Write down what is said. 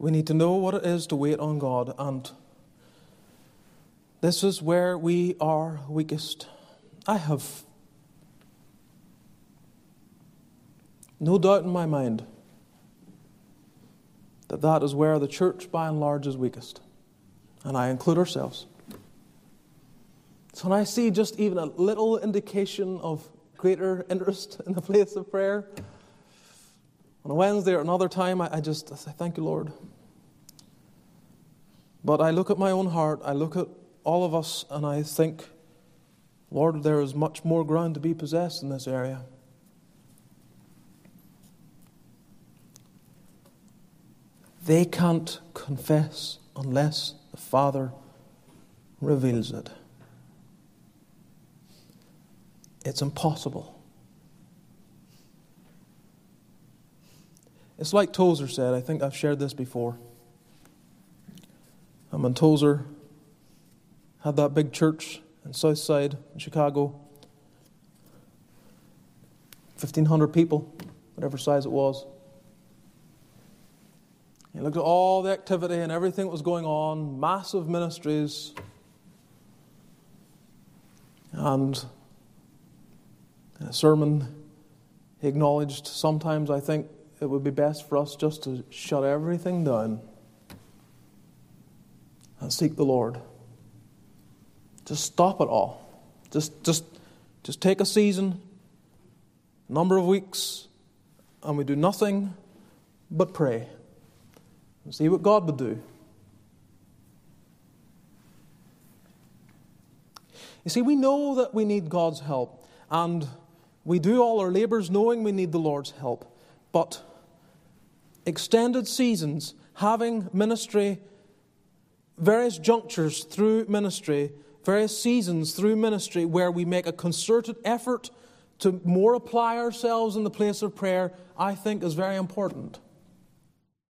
We need to know what it is to wait on God, and this is where we are weakest. I have no doubt in my mind that that is where the church, by and large, is weakest. And I include ourselves. So when I see just even a little indication of greater interest in the place of prayer, on a Wednesday or another time, I, I just I say, Thank you, Lord. But I look at my own heart, I look at all of us, and I think, Lord, there is much more ground to be possessed in this area. They can't confess unless the Father reveals it. It's impossible. It's like Tozer said, I think I've shared this before. And when Tozer had that big church in South Side in Chicago, 1,500 people, whatever size it was. He looked at all the activity and everything that was going on, massive ministries. And in a sermon, he acknowledged sometimes I think it would be best for us just to shut everything down and seek the Lord. Just stop it all. Just, just, just take a season, a number of weeks, and we do nothing but pray and see what God would do. You see, we know that we need God's help, and we do all our labors knowing we need the Lord's help. But extended seasons, having ministry, various junctures through ministry, various seasons through ministry where we make a concerted effort to more apply ourselves in the place of prayer, I think is very important.